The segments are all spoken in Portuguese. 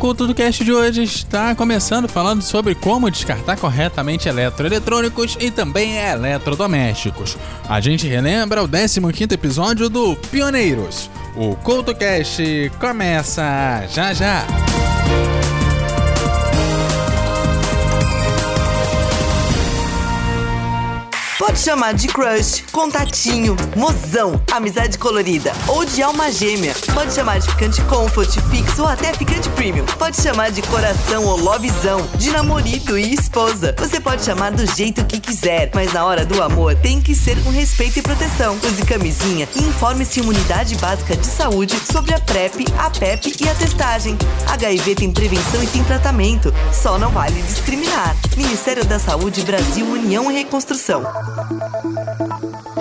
culto do cast de hoje está começando falando sobre como descartar corretamente eletroeletrônicos e também eletrodomésticos. A gente relembra o 15º episódio do Pioneiros. O CultoCast começa já já! Pode chamar de crush, contatinho, mozão, amizade colorida ou de alma gêmea. Pode chamar de ficante comfort, fixo ou até ficante premium. Pode chamar de coração ou lovezão, de namorado e esposa. Você pode chamar do jeito que quiser, mas na hora do amor tem que ser com respeito e proteção. Use camisinha e informe-se em unidade básica de saúde sobre a PrEP, a PEP e a testagem. HIV tem prevenção e tem tratamento. Só não vale discriminar. Ministério da Saúde, Brasil, União e Reconstrução. Thank you.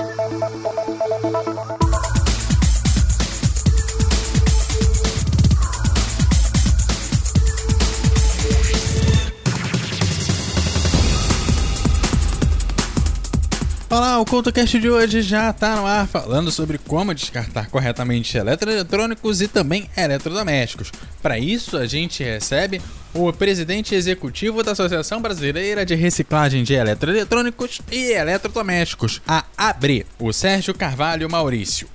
Olá, o CultoCast de hoje já está no ar falando sobre como descartar corretamente eletroeletrônicos e também eletrodomésticos. Para isso, a gente recebe o presidente executivo da Associação Brasileira de Reciclagem de Eletroeletrônicos e Eletrodomésticos, a ABRE, o Sérgio Carvalho Maurício.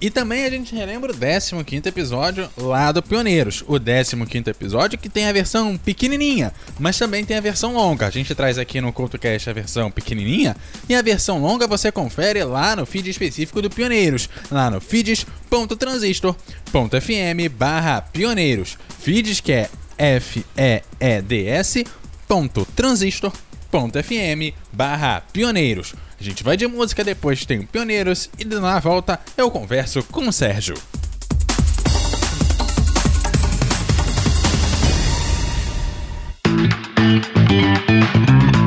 E também a gente relembra o 15 episódio lá do Pioneiros. O 15 episódio que tem a versão pequenininha, mas também tem a versão longa. A gente traz aqui no CultoCast a versão pequenininha e a versão longa você confere lá no feed específico do Pioneiros, lá no feeds.transistor.fm barra pioneiros. Feeds que é F-E-E-D-S ponto transistor ponto FM barra pioneiros. A gente vai de música, depois tem Pioneiros e na volta eu converso com o Sérgio. Rapper's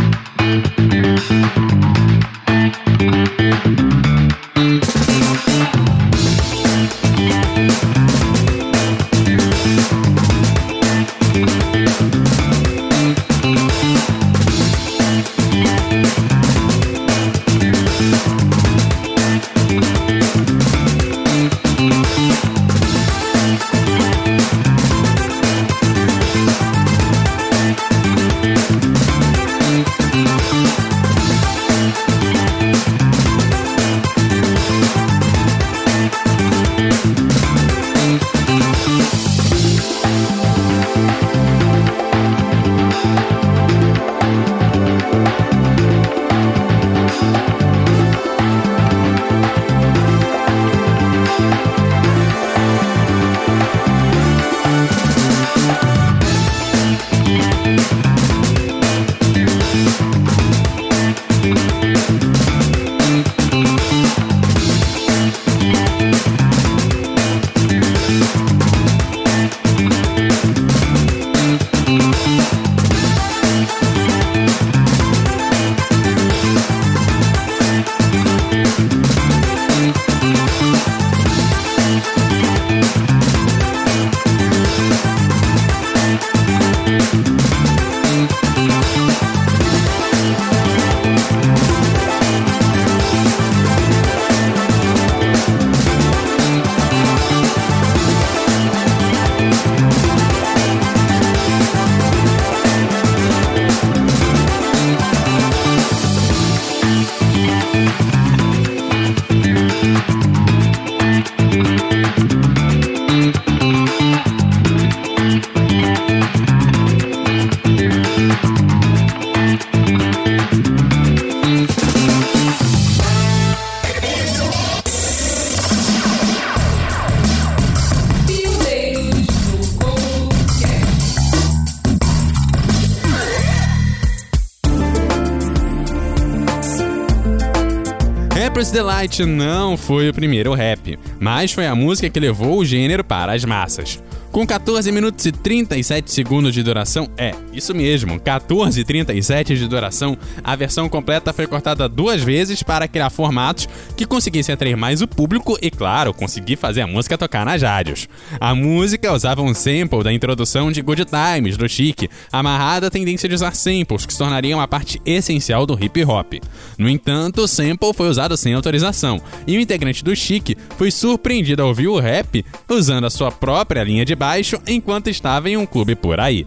Delight não foi o primeiro rap, mas foi a música que levou o gênero para as massas. Com 14 minutos e 37 segundos de duração, é, isso mesmo, 14 e 37 de duração, a versão completa foi cortada duas vezes para criar formatos que conseguissem atrair mais o público e, claro, conseguir fazer a música tocar nas rádios. A música usava um sample da introdução de Good Times, do Chic, amarrada à tendência de usar samples, que se tornariam uma parte essencial do hip hop. No entanto, o sample foi usado sem autorização, e o integrante do Chic foi surpreendido ao ouvir o rap usando a sua própria linha de baixo enquanto estava em um clube por aí.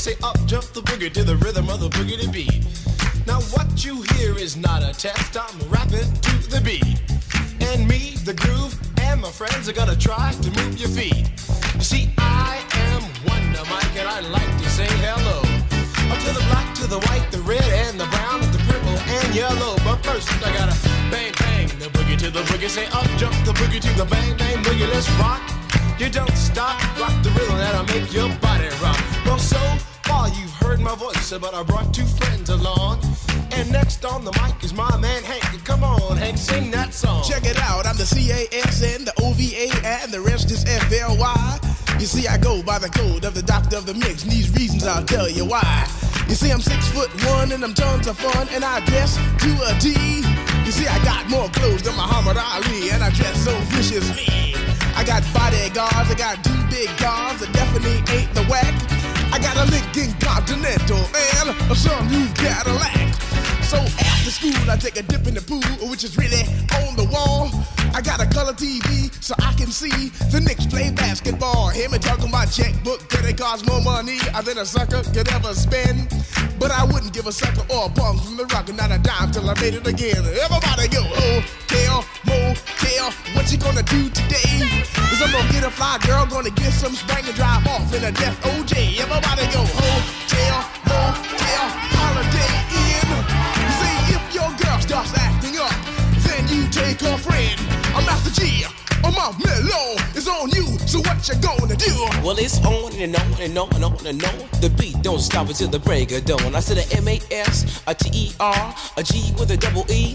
Say up jump the boogie to the rhythm of the boogie beat. Now what you hear is not a test, I'm rapping to the beat. And me, the groove, and my friends are gonna try to move your feet. You see, I am Wonder Mike, and I like to say hello. Up to the black, to the white, the red, and the brown, the purple, and yellow. But first, I gotta bang, bang, the boogie to the boogie. Say up, jump the boogie to the bang, bang, boogie. Let's rock. You don't stop, rock the rhythm that'll make your body rock. Well, so far you've heard my voice, but I brought two friends along. And next on the mic is my man Hank. Come on, Hank, sing that song. Check it out, I'm the CASN, the OVA, and the rest is FLY. You see, I go by the code of the doctor of the mix, and these reasons I'll tell you why. You see, I'm six foot one, and I'm tons of fun, and I dress to a T. You see, I got more clothes than Muhammad Ali, and I dress so viciously. I got bodyguards, I got two big guns that definitely ain't the whack. I got a Lincoln Continental and a some new Cadillac. So after school, I take a dip in the pool, which is really on the wall. I got a color TV so I can see the Knicks play basketball. Hear me talking about checkbook, could it cost more money than a sucker could ever spend? But I wouldn't give a sucker or a punk from the rock and not a dime till I made it again. Everybody go, oh, hotel, motel, what you gonna do today? Is I'm gonna get a fly girl, gonna get some spring and drive off in a death OJ. Everybody go, hotel, motel, holiday in. See if your girl starts acting up, then you take her friend. I'm Master G. Oh, my mellow is on you, so what you gonna do? Well, it's on and on and on and on and on. The beat don't stop until the break of dawn. I said a M A S, a T E R, a G with a double E.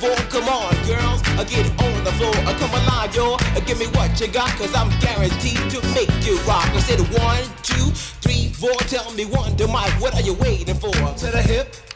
Come on, girls, I get it on the floor. I come alive, y'all. Uh, give me what you got, cause I'm guaranteed to make you rock. I said one, two, three, four. Tell me one, to Mike, what are you waiting for? To the hip,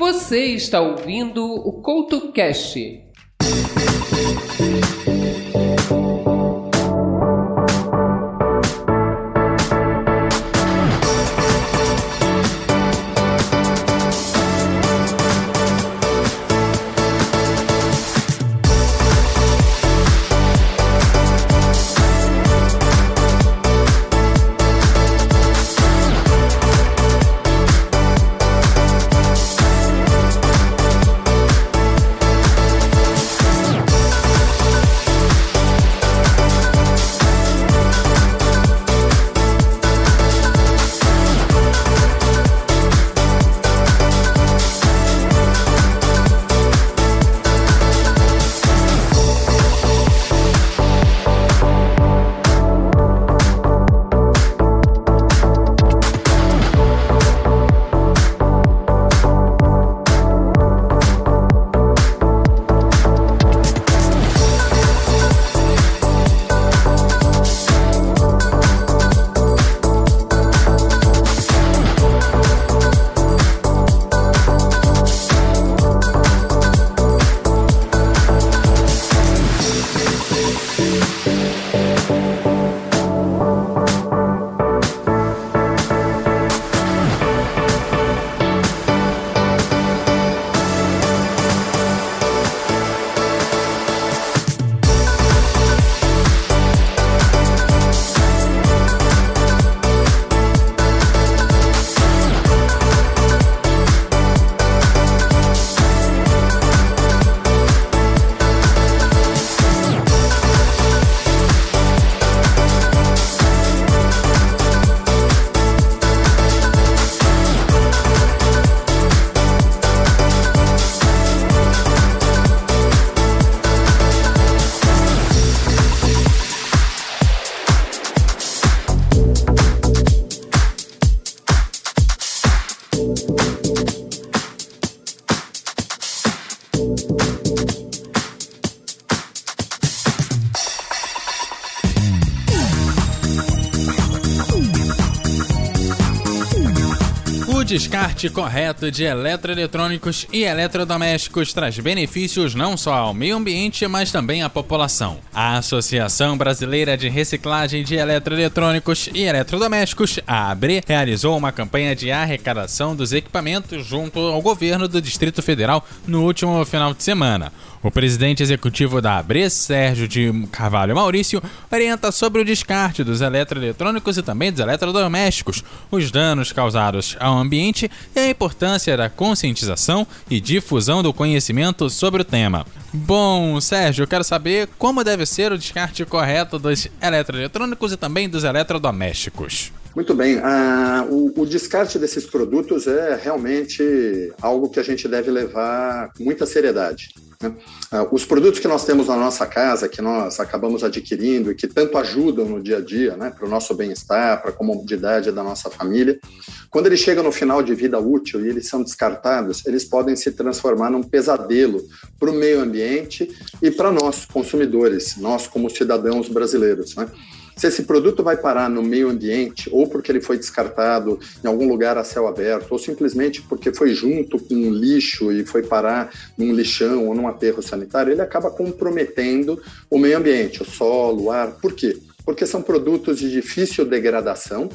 Você está ouvindo o CoutoCast. thank you descarte correto de eletroeletrônicos e eletrodomésticos traz benefícios não só ao meio ambiente, mas também à população. A Associação Brasileira de Reciclagem de Eletroeletrônicos e Eletrodomésticos, a ABRE, realizou uma campanha de arrecadação dos equipamentos junto ao governo do Distrito Federal no último final de semana. O presidente executivo da ABRE, Sérgio de Carvalho Maurício, orienta sobre o descarte dos eletroeletrônicos e também dos eletrodomésticos, os danos causados ao ambiente e a importância da conscientização e difusão do conhecimento sobre o tema. Bom, Sérgio, eu quero saber como deve ser o descarte correto dos eletroeletrônicos e também dos eletrodomésticos. Muito bem. Ah, o, o, descarte desses produtos é realmente algo que a gente deve levar com muita seriedade. Né? Ah, os produtos que nós temos na nossa casa, que nós acabamos adquirindo e que tanto ajudam no dia a dia, né, para o nosso bem-estar, para a comodidade da nossa família, quando eles chegam no final de vida útil e eles são descartados, eles podem se transformar num pesadelo para o meio ambiente e para nós, consumidores, nós como cidadãos brasileiros. Né? Se esse produto vai parar no meio ambiente, ou porque ele foi descartado em algum lugar a céu aberto, ou simplesmente porque foi junto com lixo e foi parar num lixão ou num aterro sanitário, ele acaba comprometendo o meio ambiente, o solo, o ar. Por quê? Porque são produtos de difícil degradação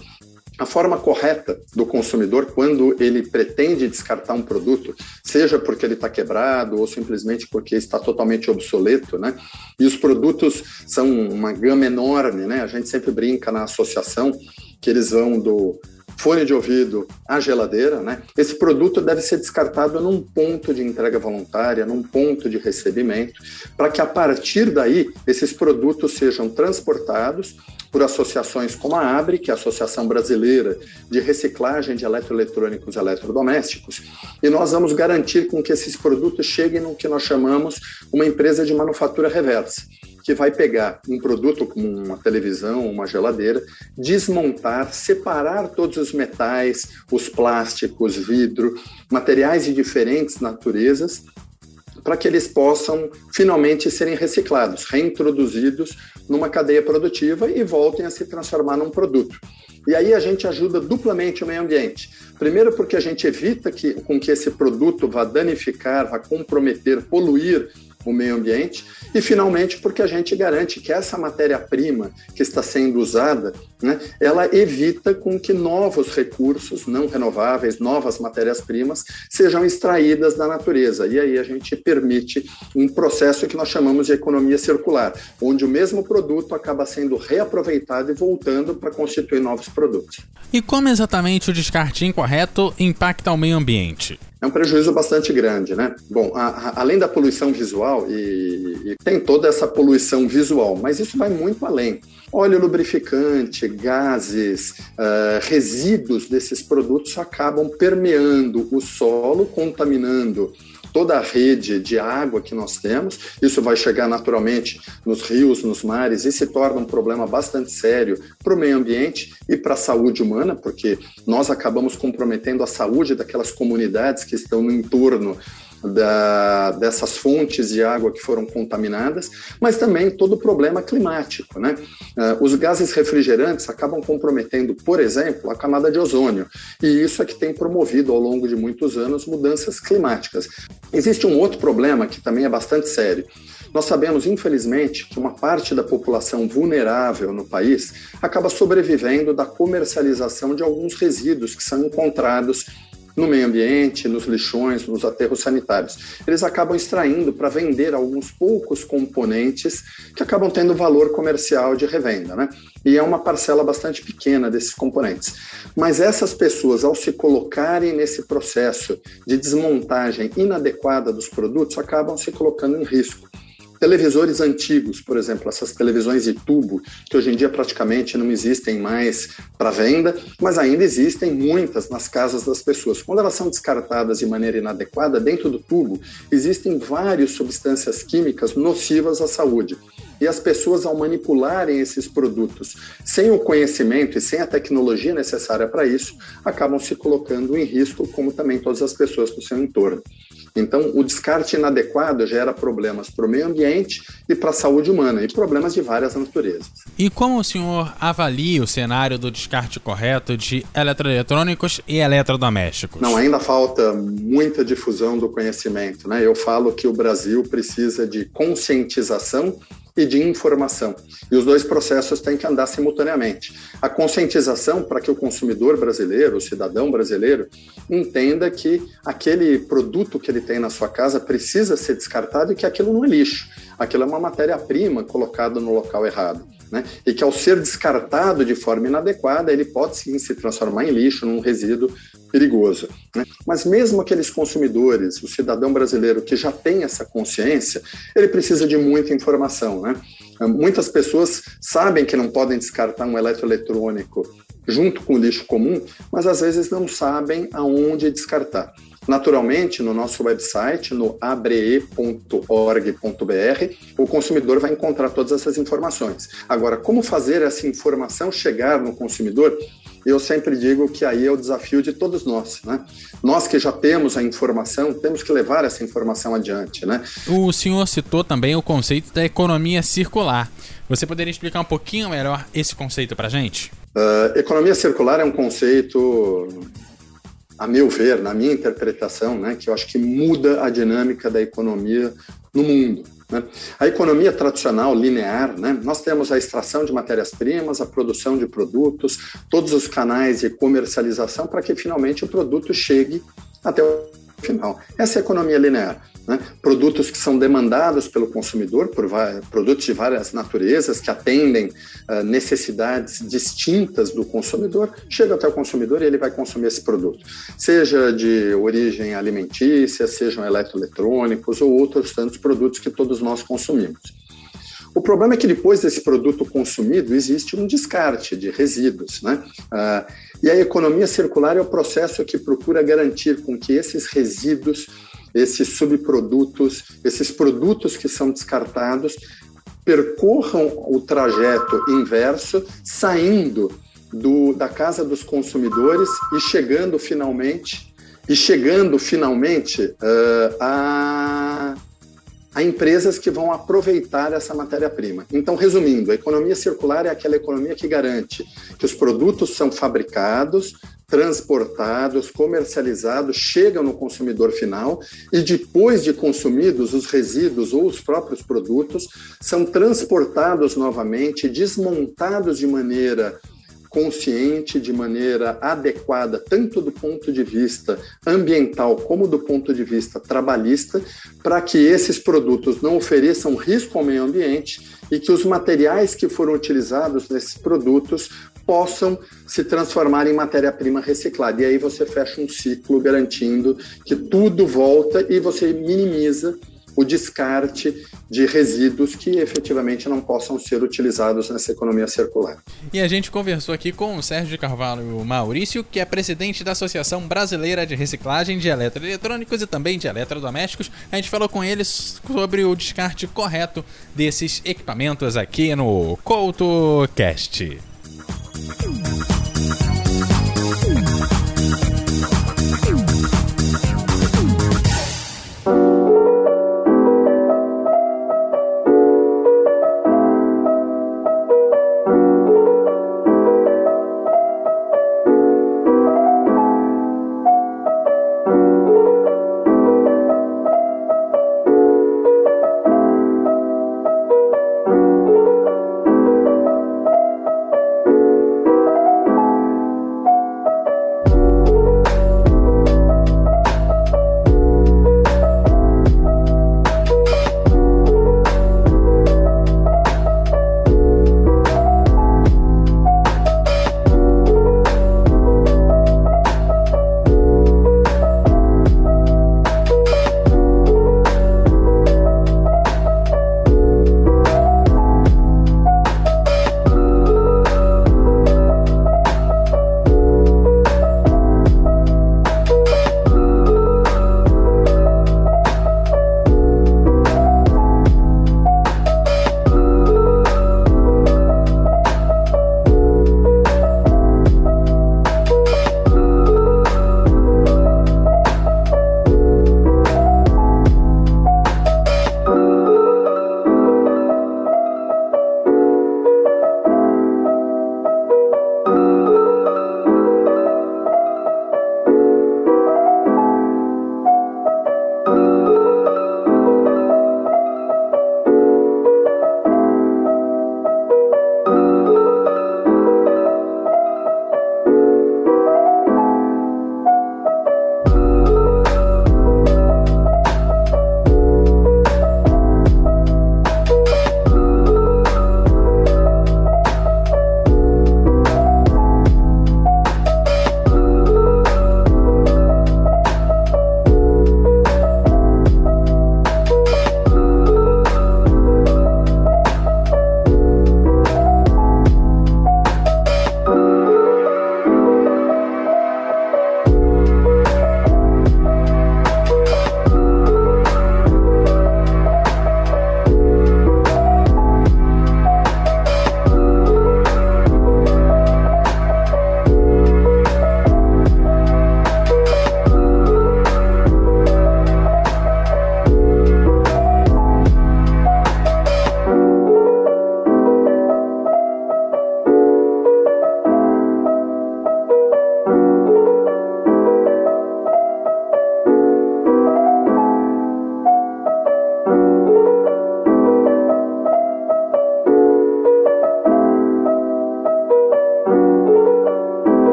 a forma correta do consumidor quando ele pretende descartar um produto, seja porque ele está quebrado ou simplesmente porque está totalmente obsoleto, né? E os produtos são uma gama enorme, né? A gente sempre brinca na associação que eles vão do fone de ouvido à geladeira, né? Esse produto deve ser descartado num ponto de entrega voluntária, num ponto de recebimento, para que a partir daí esses produtos sejam transportados por associações como a ABRE, que é a Associação Brasileira de Reciclagem de Eletroeletrônicos e Eletrodomésticos, e nós vamos garantir com que esses produtos cheguem no que nós chamamos uma empresa de manufatura reversa, que vai pegar um produto como uma televisão, uma geladeira, desmontar, separar todos os metais, os plásticos, vidro, materiais de diferentes naturezas para que eles possam finalmente serem reciclados, reintroduzidos numa cadeia produtiva e voltem a se transformar num produto. E aí a gente ajuda duplamente o meio ambiente. Primeiro, porque a gente evita que, com que esse produto vá danificar, vá comprometer, poluir o meio ambiente. E, finalmente, porque a gente garante que essa matéria-prima que está sendo usada, né, ela evita com que novos recursos não renováveis, novas matérias-primas, sejam extraídas da natureza. E aí a gente permite um processo que nós chamamos de economia circular, onde o mesmo produto acaba sendo reaproveitado e voltando para constituir novos produtos. E como exatamente o descarte incorreto impacta o meio ambiente? É um prejuízo bastante grande, né? Bom, a, a, além da poluição visual, e, e, tem toda essa poluição visual, mas isso vai muito além. Óleo lubrificante, gases, uh, resíduos desses produtos acabam permeando o solo, contaminando toda a rede de água que nós temos. Isso vai chegar naturalmente nos rios, nos mares e se torna um problema bastante sério para o meio ambiente e para a saúde humana, porque nós acabamos comprometendo a saúde daquelas comunidades que estão no entorno da, dessas fontes de água que foram contaminadas, mas também todo o problema climático. Né? Uh, os gases refrigerantes acabam comprometendo, por exemplo, a camada de ozônio, e isso é que tem promovido ao longo de muitos anos mudanças climáticas. Existe um outro problema que também é bastante sério. Nós sabemos, infelizmente, que uma parte da população vulnerável no país acaba sobrevivendo da comercialização de alguns resíduos que são encontrados no meio ambiente, nos lixões, nos aterros sanitários. Eles acabam extraindo para vender alguns poucos componentes que acabam tendo valor comercial de revenda, né? E é uma parcela bastante pequena desses componentes. Mas essas pessoas, ao se colocarem nesse processo de desmontagem inadequada dos produtos, acabam se colocando em risco televisores antigos, por exemplo, essas televisões de tubo, que hoje em dia praticamente não existem mais para venda, mas ainda existem muitas nas casas das pessoas. Quando elas são descartadas de maneira inadequada, dentro do tubo existem várias substâncias químicas nocivas à saúde. E as pessoas, ao manipularem esses produtos sem o conhecimento e sem a tecnologia necessária para isso, acabam se colocando em risco, como também todas as pessoas do seu entorno. Então, o descarte inadequado gera problemas para o meio ambiente e para a saúde humana, e problemas de várias naturezas. E como o senhor avalia o cenário do descarte correto de eletroeletrônicos e eletrodomésticos? Não, ainda falta muita difusão do conhecimento. Né? Eu falo que o Brasil precisa de conscientização e de informação. E os dois processos têm que andar simultaneamente. A conscientização para que o consumidor brasileiro, o cidadão brasileiro, entenda que aquele produto que ele tem na sua casa precisa ser descartado e que aquilo não é lixo. Aquilo é uma matéria-prima colocada no local errado. Né? E que ao ser descartado de forma inadequada, ele pode sim se transformar em lixo, num resíduo perigoso. Né? Mas mesmo aqueles consumidores, o cidadão brasileiro que já tem essa consciência, ele precisa de muita informação. Né? Muitas pessoas sabem que não podem descartar um eletroeletrônico junto com o lixo comum, mas às vezes não sabem aonde descartar. Naturalmente, no nosso website, no abre.org.br, o consumidor vai encontrar todas essas informações. Agora, como fazer essa informação chegar no consumidor? Eu sempre digo que aí é o desafio de todos nós, né? Nós que já temos a informação, temos que levar essa informação adiante, né? O senhor citou também o conceito da economia circular. Você poderia explicar um pouquinho melhor esse conceito para gente? Uh, economia circular é um conceito a meu ver, na minha interpretação, né, que eu acho que muda a dinâmica da economia no mundo. Né? A economia tradicional, linear, né, nós temos a extração de matérias-primas, a produção de produtos, todos os canais de comercialização para que finalmente o produto chegue até o final. Essa é a economia linear. Né? Produtos que são demandados pelo consumidor, por produtos de várias naturezas, que atendem uh, necessidades distintas do consumidor, chega até o consumidor e ele vai consumir esse produto. Seja de origem alimentícia, sejam eletroeletrônicos ou outros tantos produtos que todos nós consumimos. O problema é que depois desse produto consumido existe um descarte de resíduos, né? Uh, e a economia circular é o processo que procura garantir com que esses resíduos esses subprodutos, esses produtos que são descartados, percorram o trajeto inverso, saindo do, da casa dos consumidores e chegando finalmente e chegando finalmente uh, a a empresas que vão aproveitar essa matéria-prima. Então, resumindo, a economia circular é aquela economia que garante que os produtos são fabricados, transportados, comercializados, chegam no consumidor final e depois de consumidos, os resíduos ou os próprios produtos são transportados novamente, desmontados de maneira consciente, de maneira adequada, tanto do ponto de vista ambiental como do ponto de vista trabalhista, para que esses produtos não ofereçam risco ao meio ambiente e que os materiais que foram utilizados nesses produtos possam se transformar em matéria-prima reciclada. E aí você fecha um ciclo garantindo que tudo volta e você minimiza o descarte de resíduos que efetivamente não possam ser utilizados nessa economia circular. E a gente conversou aqui com o Sérgio Carvalho Maurício, que é presidente da Associação Brasileira de Reciclagem de Eletroeletrônicos e também de Eletrodomésticos. A gente falou com eles sobre o descarte correto desses equipamentos aqui no CoutoCast. assim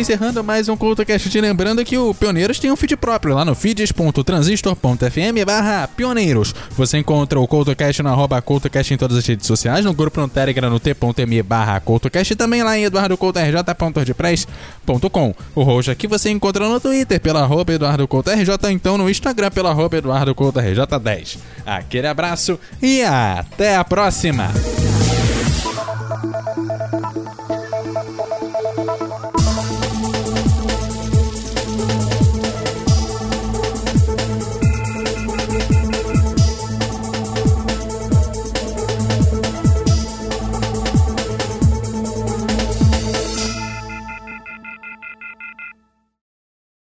encerrando mais um CultoCast. Te lembrando que o Pioneiros tem um feed próprio lá no feeds.transistor.fm barra pioneiros. Você encontra o CultoCast no arroba CultoCast em todas as redes sociais, no grupo no Telegram no t.me barra CultoCast e também lá em eduardocoutorj.wordpress.com. O host aqui você encontra no Twitter pela arroba EduardoCoutoRJ, então no Instagram pela arroba EduardoCoutoRJ10. Aquele abraço e até a próxima!